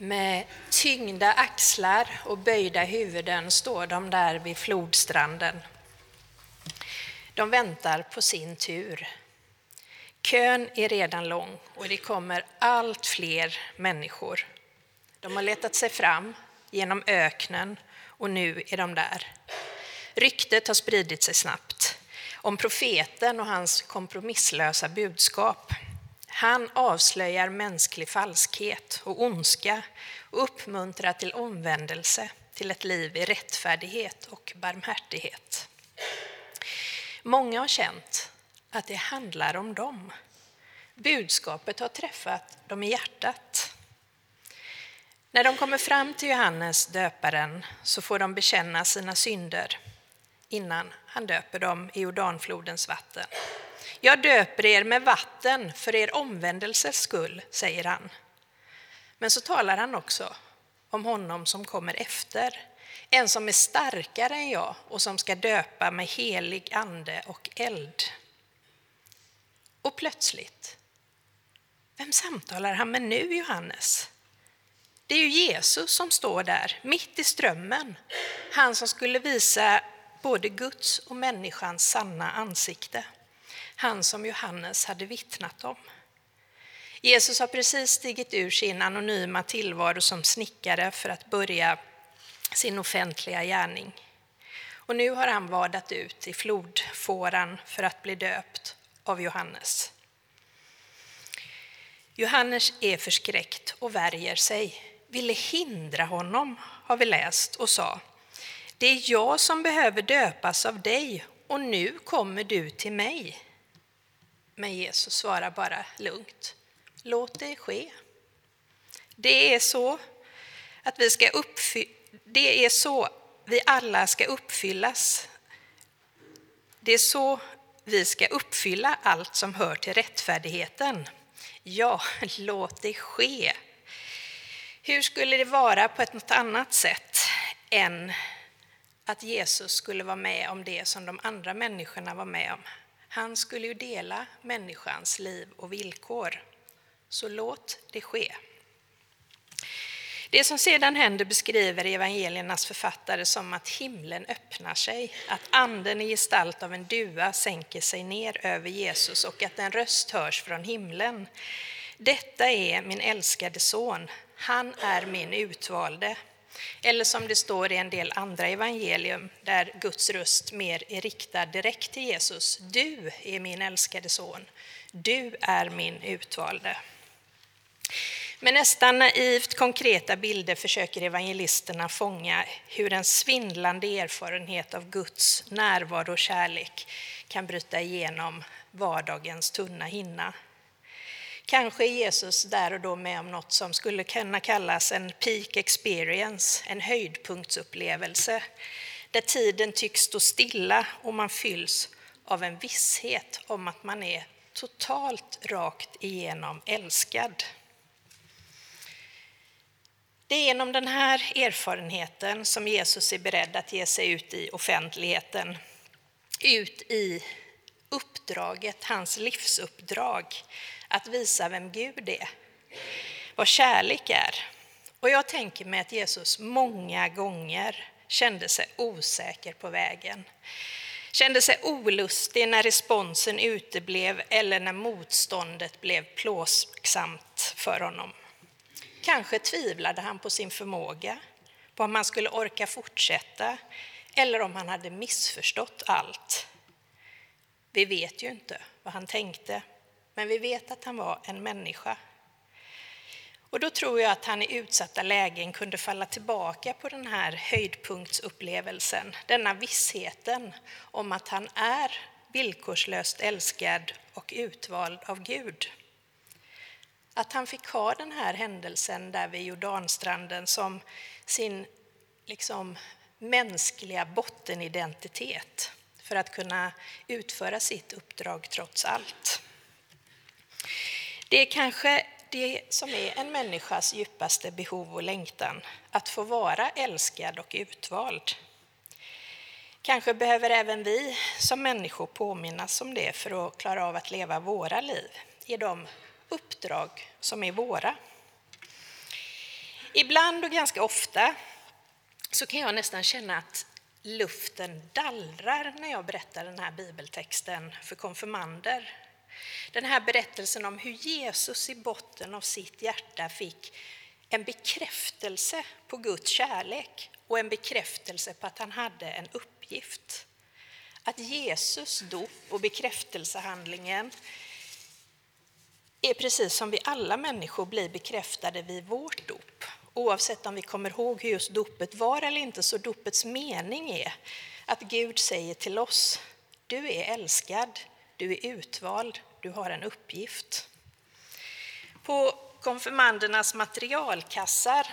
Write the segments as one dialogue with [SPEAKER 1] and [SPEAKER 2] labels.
[SPEAKER 1] Med tyngda axlar och böjda huvuden står de där vid flodstranden. De väntar på sin tur. Kön är redan lång och det kommer allt fler människor. De har letat sig fram genom öknen och nu är de där. Ryktet har spridit sig snabbt om profeten och hans kompromisslösa budskap. Han avslöjar mänsklig falskhet och ondska och uppmuntrar till omvändelse, till ett liv i rättfärdighet och barmhärtighet. Många har känt att det handlar om dem. Budskapet har träffat dem i hjärtat. När de kommer fram till Johannes döparen så får de bekänna sina synder innan han döper dem i Jordanflodens vatten. Jag döper er med vatten för er omvändelses skull, säger han. Men så talar han också om honom som kommer efter, en som är starkare än jag och som ska döpa med helig ande och eld. Och plötsligt, vem samtalar han med nu, Johannes? Det är ju Jesus som står där, mitt i strömmen. Han som skulle visa både Guds och människans sanna ansikte. Han som Johannes hade vittnat om. Jesus har precis stigit ur sin anonyma tillvaro som snickare för att börja sin offentliga gärning. Och nu har han vadat ut i flodfåran för att bli döpt av Johannes. Johannes är förskräckt och värjer sig, ville hindra honom, har vi läst, och sa Det är jag som behöver döpas av dig och nu kommer du till mig. Men Jesus svarar bara lugnt. Låt det ske. Det är så att vi ska uppfylla, det är så vi alla ska uppfyllas. Det är så vi ska uppfylla allt som hör till rättfärdigheten. Ja, låt det ske. Hur skulle det vara på ett annat sätt än att Jesus skulle vara med om det som de andra människorna var med om? Han skulle ju dela människans liv och villkor. Så låt det ske. Det som sedan händer beskriver evangeliernas författare som att himlen öppnar sig, att anden i gestalt av en duva sänker sig ner över Jesus och att en röst hörs från himlen. Detta är min älskade son, han är min utvalde. Eller som det står i en del andra evangelium där Guds röst mer är riktad direkt till Jesus. Du är min älskade son, du är min utvalde. Med nästan naivt konkreta bilder försöker evangelisterna fånga hur en svindlande erfarenhet av Guds närvaro och kärlek kan bryta igenom vardagens tunna hinna. Kanske är Jesus där och då med om något som skulle kunna kallas en peak experience, en höjdpunktsupplevelse, där tiden tycks stå stilla och man fylls av en visshet om att man är totalt rakt igenom älskad. Det är genom den här erfarenheten som Jesus är beredd att ge sig ut i offentligheten, ut i uppdraget, hans livsuppdrag, att visa vem Gud är, vad kärlek är. Och jag tänker mig att Jesus många gånger kände sig osäker på vägen. Kände sig olustig när responsen uteblev eller när motståndet blev plågsamt för honom. Kanske tvivlade han på sin förmåga, på om han skulle orka fortsätta eller om han hade missförstått allt. Vi vet ju inte vad han tänkte, men vi vet att han var en människa. Och då tror jag att han i utsatta lägen kunde falla tillbaka på den här höjdpunktsupplevelsen, denna vissheten om att han är villkorslöst älskad och utvald av Gud. Att han fick ha den här händelsen där vid Jordanstranden som sin liksom, mänskliga bottenidentitet för att kunna utföra sitt uppdrag trots allt. Det är kanske det som är en människas djupaste behov och längtan, att få vara älskad och utvald. Kanske behöver även vi som människor påminnas om det för att klara av att leva våra liv i de uppdrag som är våra. Ibland och ganska ofta så kan jag nästan känna att luften dallrar när jag berättar den här bibeltexten för konfirmander. Den här berättelsen om hur Jesus i botten av sitt hjärta fick en bekräftelse på Guds kärlek och en bekräftelse på att han hade en uppgift. Att Jesus dop och bekräftelsehandlingen är precis som vi alla människor blir bekräftade vid vårt dop. Oavsett om vi kommer ihåg hur just dopet var eller inte, så dopets mening är att Gud säger till oss, du är älskad, du är utvald, du har en uppgift. På konfirmandernas materialkassar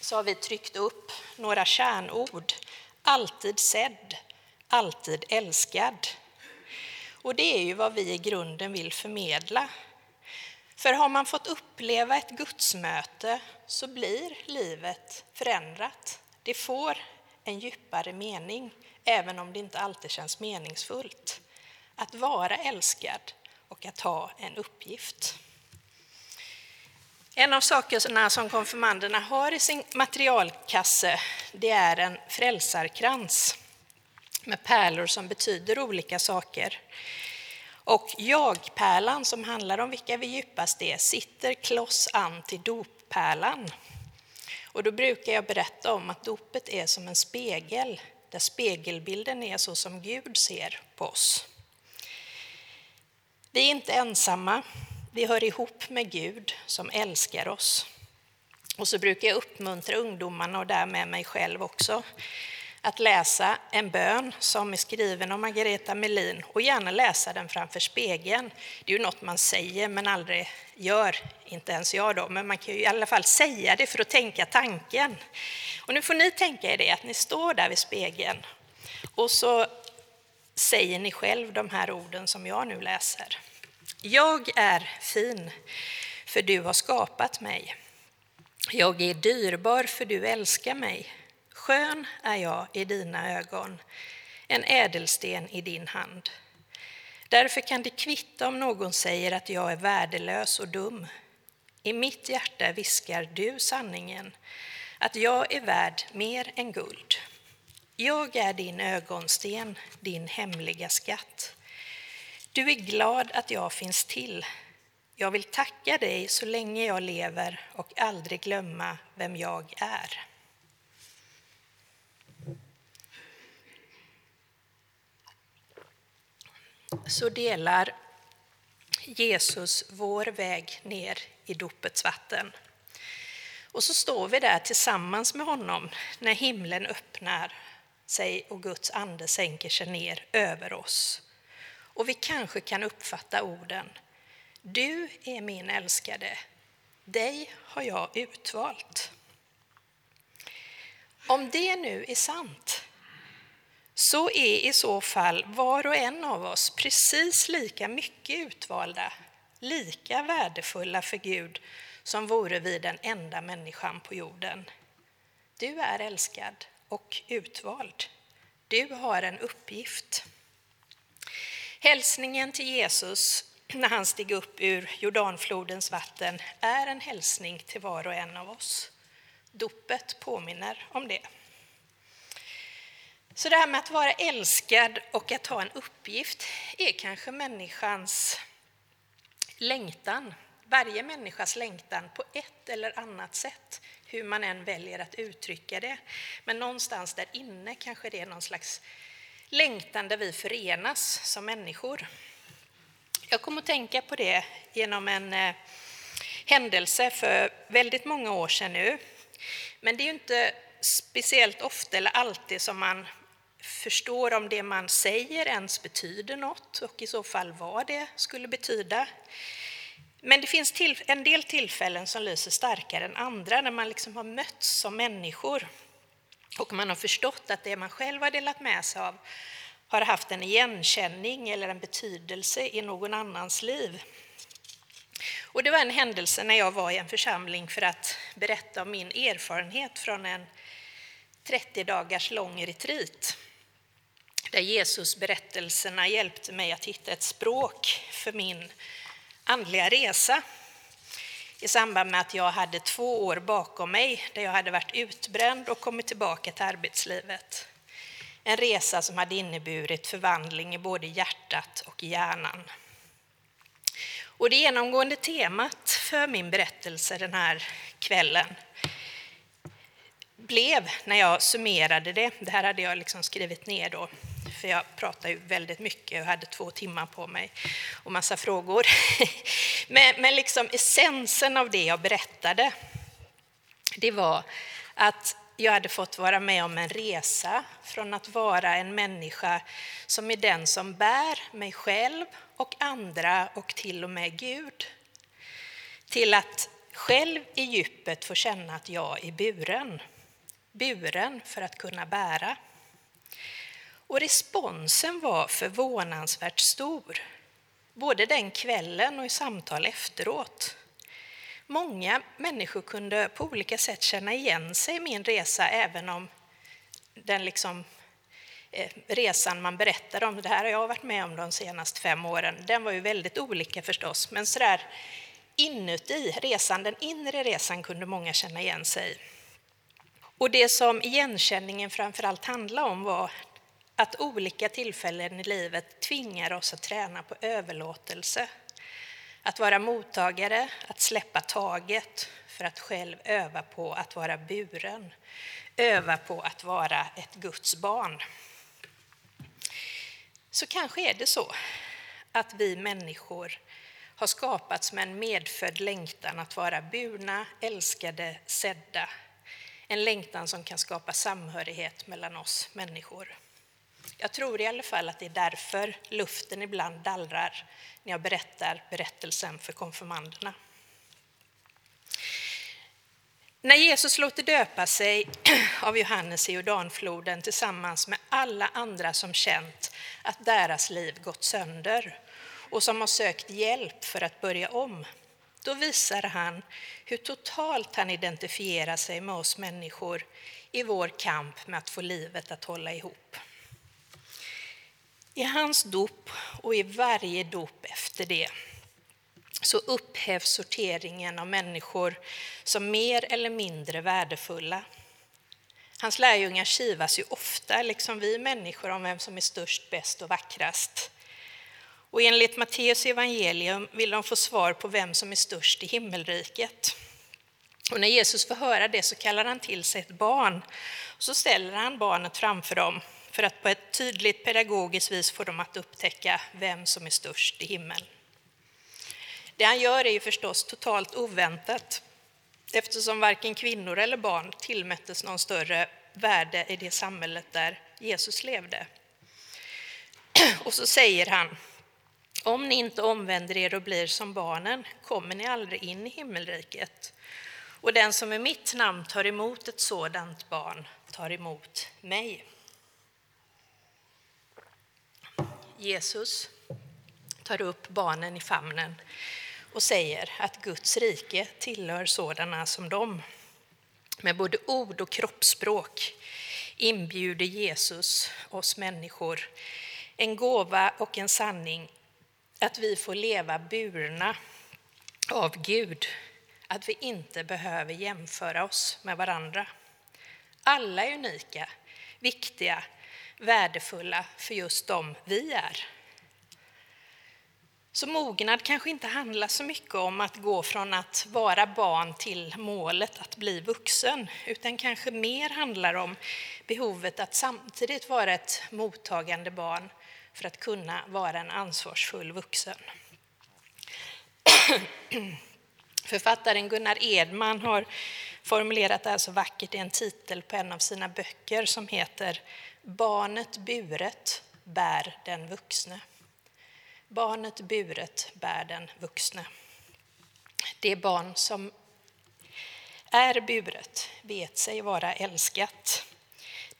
[SPEAKER 1] så har vi tryckt upp några kärnord. Alltid sedd, alltid älskad. Och det är ju vad vi i grunden vill förmedla. För har man fått uppleva ett gudsmöte så blir livet förändrat. Det får en djupare mening, även om det inte alltid känns meningsfullt. Att vara älskad och att ha en uppgift. En av sakerna som konfirmanderna har i sin materialkasse det är en frälsarkrans med pärlor som betyder olika saker. Och jag-pärlan, som handlar om vilka vi djupast är, sitter kloss an till doppärlan. Och då brukar jag berätta om att dopet är som en spegel, där spegelbilden är så som Gud ser på oss. Vi är inte ensamma, vi hör ihop med Gud som älskar oss. Och så brukar jag uppmuntra ungdomarna och därmed mig själv också att läsa en bön som är skriven av Margareta Melin och gärna läsa den framför spegeln. Det är ju något man säger men aldrig gör, inte ens jag då, men man kan ju i alla fall säga det för att tänka tanken. Och nu får ni tänka er det, att ni står där vid spegeln och så säger ni själv de här orden som jag nu läser. Jag är fin, för du har skapat mig. Jag är dyrbar, för du älskar mig. Skön är jag i dina ögon, en ädelsten i din hand. Därför kan det kvitta om någon säger att jag är värdelös och dum. I mitt hjärta viskar du sanningen, att jag är värd mer än guld. Jag är din ögonsten, din hemliga skatt. Du är glad att jag finns till. Jag vill tacka dig så länge jag lever och aldrig glömma vem jag är. Så delar Jesus vår väg ner i dopets vatten. Och så står vi där tillsammans med honom när himlen öppnar sig och Guds ande sänker sig ner över oss. Och vi kanske kan uppfatta orden Du är min älskade, dig har jag utvalt. Om det nu är sant, så är i så fall var och en av oss precis lika mycket utvalda, lika värdefulla för Gud som vore vi den enda människan på jorden. Du är älskad och utvald. Du har en uppgift. Hälsningen till Jesus när han steg upp ur Jordanflodens vatten är en hälsning till var och en av oss. Dopet påminner om det. Så det här med att vara älskad och att ha en uppgift är kanske människans längtan, varje människas längtan på ett eller annat sätt, hur man än väljer att uttrycka det. Men någonstans där inne kanske det är någon slags längtan där vi förenas som människor. Jag kom att tänka på det genom en eh, händelse för väldigt många år sedan nu. Men det är ju inte speciellt ofta eller alltid som man förstår om det man säger ens betyder något och i så fall vad det skulle betyda. Men det finns till, en del tillfällen som lyser starkare än andra när man liksom har mötts som människor och man har förstått att det man själv har delat med sig av har haft en igenkänning eller en betydelse i någon annans liv. Och det var en händelse när jag var i en församling för att berätta om min erfarenhet från en 30 dagars lång retreat där Jesus berättelserna hjälpte mig att hitta ett språk för min andliga resa. i samband med att jag hade två år bakom mig där jag hade varit utbränd och kommit tillbaka till arbetslivet. En resa som hade inneburit förvandling i både hjärtat och hjärnan. Och det genomgående temat för min berättelse den här kvällen blev, när jag summerade det, det här hade jag liksom skrivit ner då, för jag pratade ju väldigt mycket och hade två timmar på mig och massa frågor. men, men liksom essensen av det jag berättade, det var att jag hade fått vara med om en resa från att vara en människa som är den som bär mig själv och andra och till och med Gud, till att själv i djupet få känna att jag är buren. Buren för att kunna bära. Och responsen var förvånansvärt stor, både den kvällen och i samtal efteråt. Många människor kunde på olika sätt känna igen sig i min resa, även om den liksom, eh, resan man berättade om, det här har jag varit med om de senaste fem åren, den var ju väldigt olika förstås, men sådär inuti resan, den inre resan kunde många känna igen sig i. Och det som igenkänningen framförallt handlade om var att olika tillfällen i livet tvingar oss att träna på överlåtelse. Att vara mottagare, att släppa taget för att själv öva på att vara buren. Öva på att vara ett Guds barn. Så kanske är det så att vi människor har skapats med en medfödd längtan att vara burna, älskade, sedda. En längtan som kan skapa samhörighet mellan oss människor. Jag tror i alla fall att det är därför luften ibland dallrar när jag berättar berättelsen för konfirmanderna. När Jesus låter döpa sig av Johannes i Jordanfloden tillsammans med alla andra som känt att deras liv gått sönder och som har sökt hjälp för att börja om, då visar han hur totalt han identifierar sig med oss människor i vår kamp med att få livet att hålla ihop. I hans dop och i varje dop efter det så upphävs sorteringen av människor som mer eller mindre värdefulla. Hans lärjungar kivas ju ofta, liksom vi människor, om vem som är störst, bäst och vackrast. Och enligt Matteus evangelium vill de få svar på vem som är störst i himmelriket. Och när Jesus får höra det så kallar han till sig ett barn och så ställer han barnet framför dem för att på ett tydligt pedagogiskt vis få dem att upptäcka vem som är störst i himlen. Det han gör är ju förstås totalt oväntat eftersom varken kvinnor eller barn tillmättes någon större värde i det samhället där Jesus levde. Och så säger han, om ni inte omvänder er och blir som barnen kommer ni aldrig in i himmelriket. Och den som i mitt namn tar emot ett sådant barn tar emot mig. Jesus tar upp barnen i famnen och säger att Guds rike tillhör sådana som dem. Med både ord och kroppsspråk inbjuder Jesus oss människor en gåva och en sanning att vi får leva burna av Gud, att vi inte behöver jämföra oss med varandra. Alla är unika, viktiga, värdefulla för just dem vi är. Så mognad kanske inte handlar så mycket om att gå från att vara barn till målet att bli vuxen, utan kanske mer handlar om behovet att samtidigt vara ett mottagande barn för att kunna vara en ansvarsfull vuxen. Författaren Gunnar Edman har formulerat det här så vackert i en titel på en av sina böcker som heter Barnet buret bär den vuxne. Barnet buret bär den vuxne. Det barn som är buret vet sig vara älskat.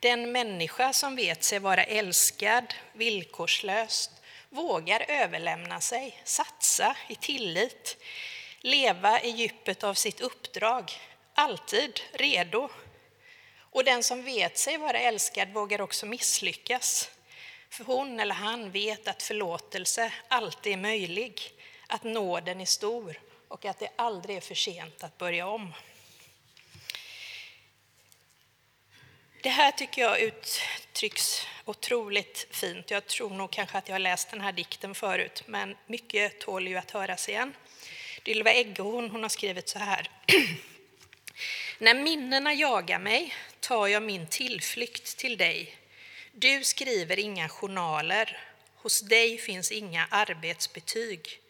[SPEAKER 1] Den människa som vet sig vara älskad villkorslöst vågar överlämna sig, satsa i tillit, leva i djupet av sitt uppdrag, alltid redo. Och den som vet sig vara älskad vågar också misslyckas. För hon eller han vet att förlåtelse alltid är möjlig, att nåden är stor och att det aldrig är för sent att börja om. Det här tycker jag uttrycks otroligt fint. Jag tror nog kanske att jag har läst den här dikten förut, men mycket tål ju att höras igen. Ylva Eggehorn hon har skrivit så här. När minnena jagar mig tar jag min tillflykt till dig. Du skriver inga journaler. Hos dig finns inga arbetsbetyg.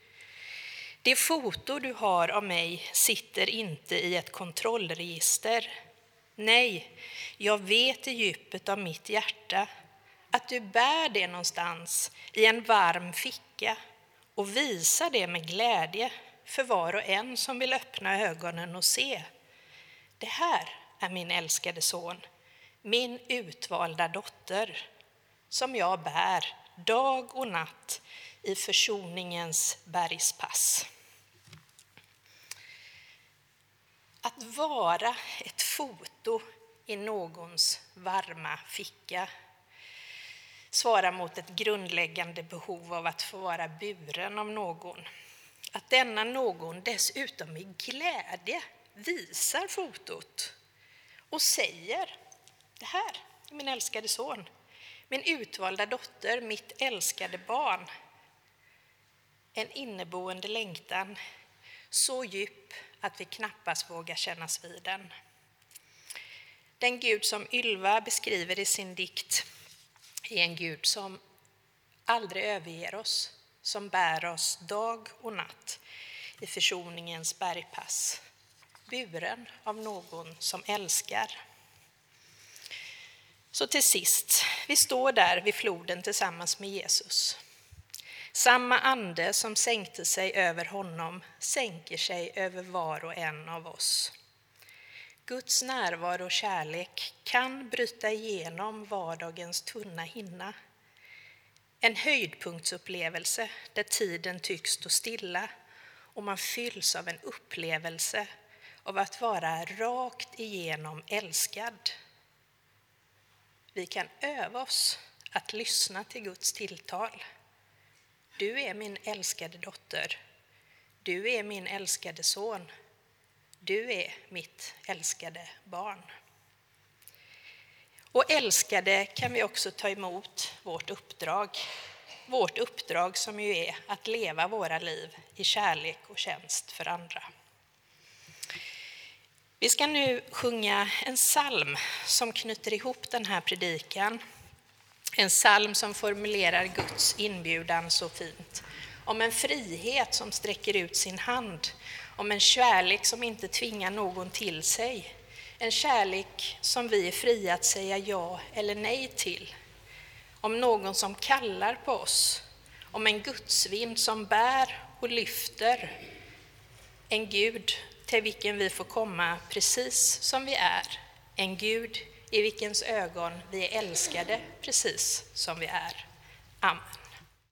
[SPEAKER 1] Det foto du har av mig sitter inte i ett kontrollregister. Nej, jag vet i djupet av mitt hjärta att du bär det någonstans i en varm ficka och visar det med glädje för var och en som vill öppna ögonen och se. Det här är min älskade son, min utvalda dotter, som jag bär dag och natt i försoningens bergspass. Att vara ett foto i någons varma ficka svarar mot ett grundläggande behov av att få vara buren av någon. Att denna någon dessutom i glädje visar fotot och säger det här är min älskade son, min utvalda dotter, mitt älskade barn. En inneboende längtan så djup att vi knappast vågar kännas vid den. Den Gud som Ylva beskriver i sin dikt är en Gud som aldrig överger oss, som bär oss dag och natt i försoningens bergpass, buren av någon som älskar. Så till sist, vi står där vid floden tillsammans med Jesus. Samma ande som sänkte sig över honom sänker sig över var och en av oss. Guds närvaro och kärlek kan bryta igenom vardagens tunna hinna. En höjdpunktsupplevelse där tiden tycks stå stilla och man fylls av en upplevelse av att vara rakt igenom älskad. Vi kan öva oss att lyssna till Guds tilltal. Du är min älskade dotter. Du är min älskade son. Du är mitt älskade barn. Och älskade kan vi också ta emot vårt uppdrag. Vårt uppdrag som ju är att leva våra liv i kärlek och tjänst för andra. Vi ska nu sjunga en psalm som knyter ihop den här predikan. En psalm som formulerar Guds inbjudan så fint. Om en frihet som sträcker ut sin hand om en kärlek som inte tvingar någon till sig. En kärlek som vi är fria att säga ja eller nej till. Om någon som kallar på oss. Om en gudsvind som bär och lyfter. En Gud till vilken vi får komma precis som vi är. En Gud i vilkens ögon vi är älskade precis som vi är. Amen.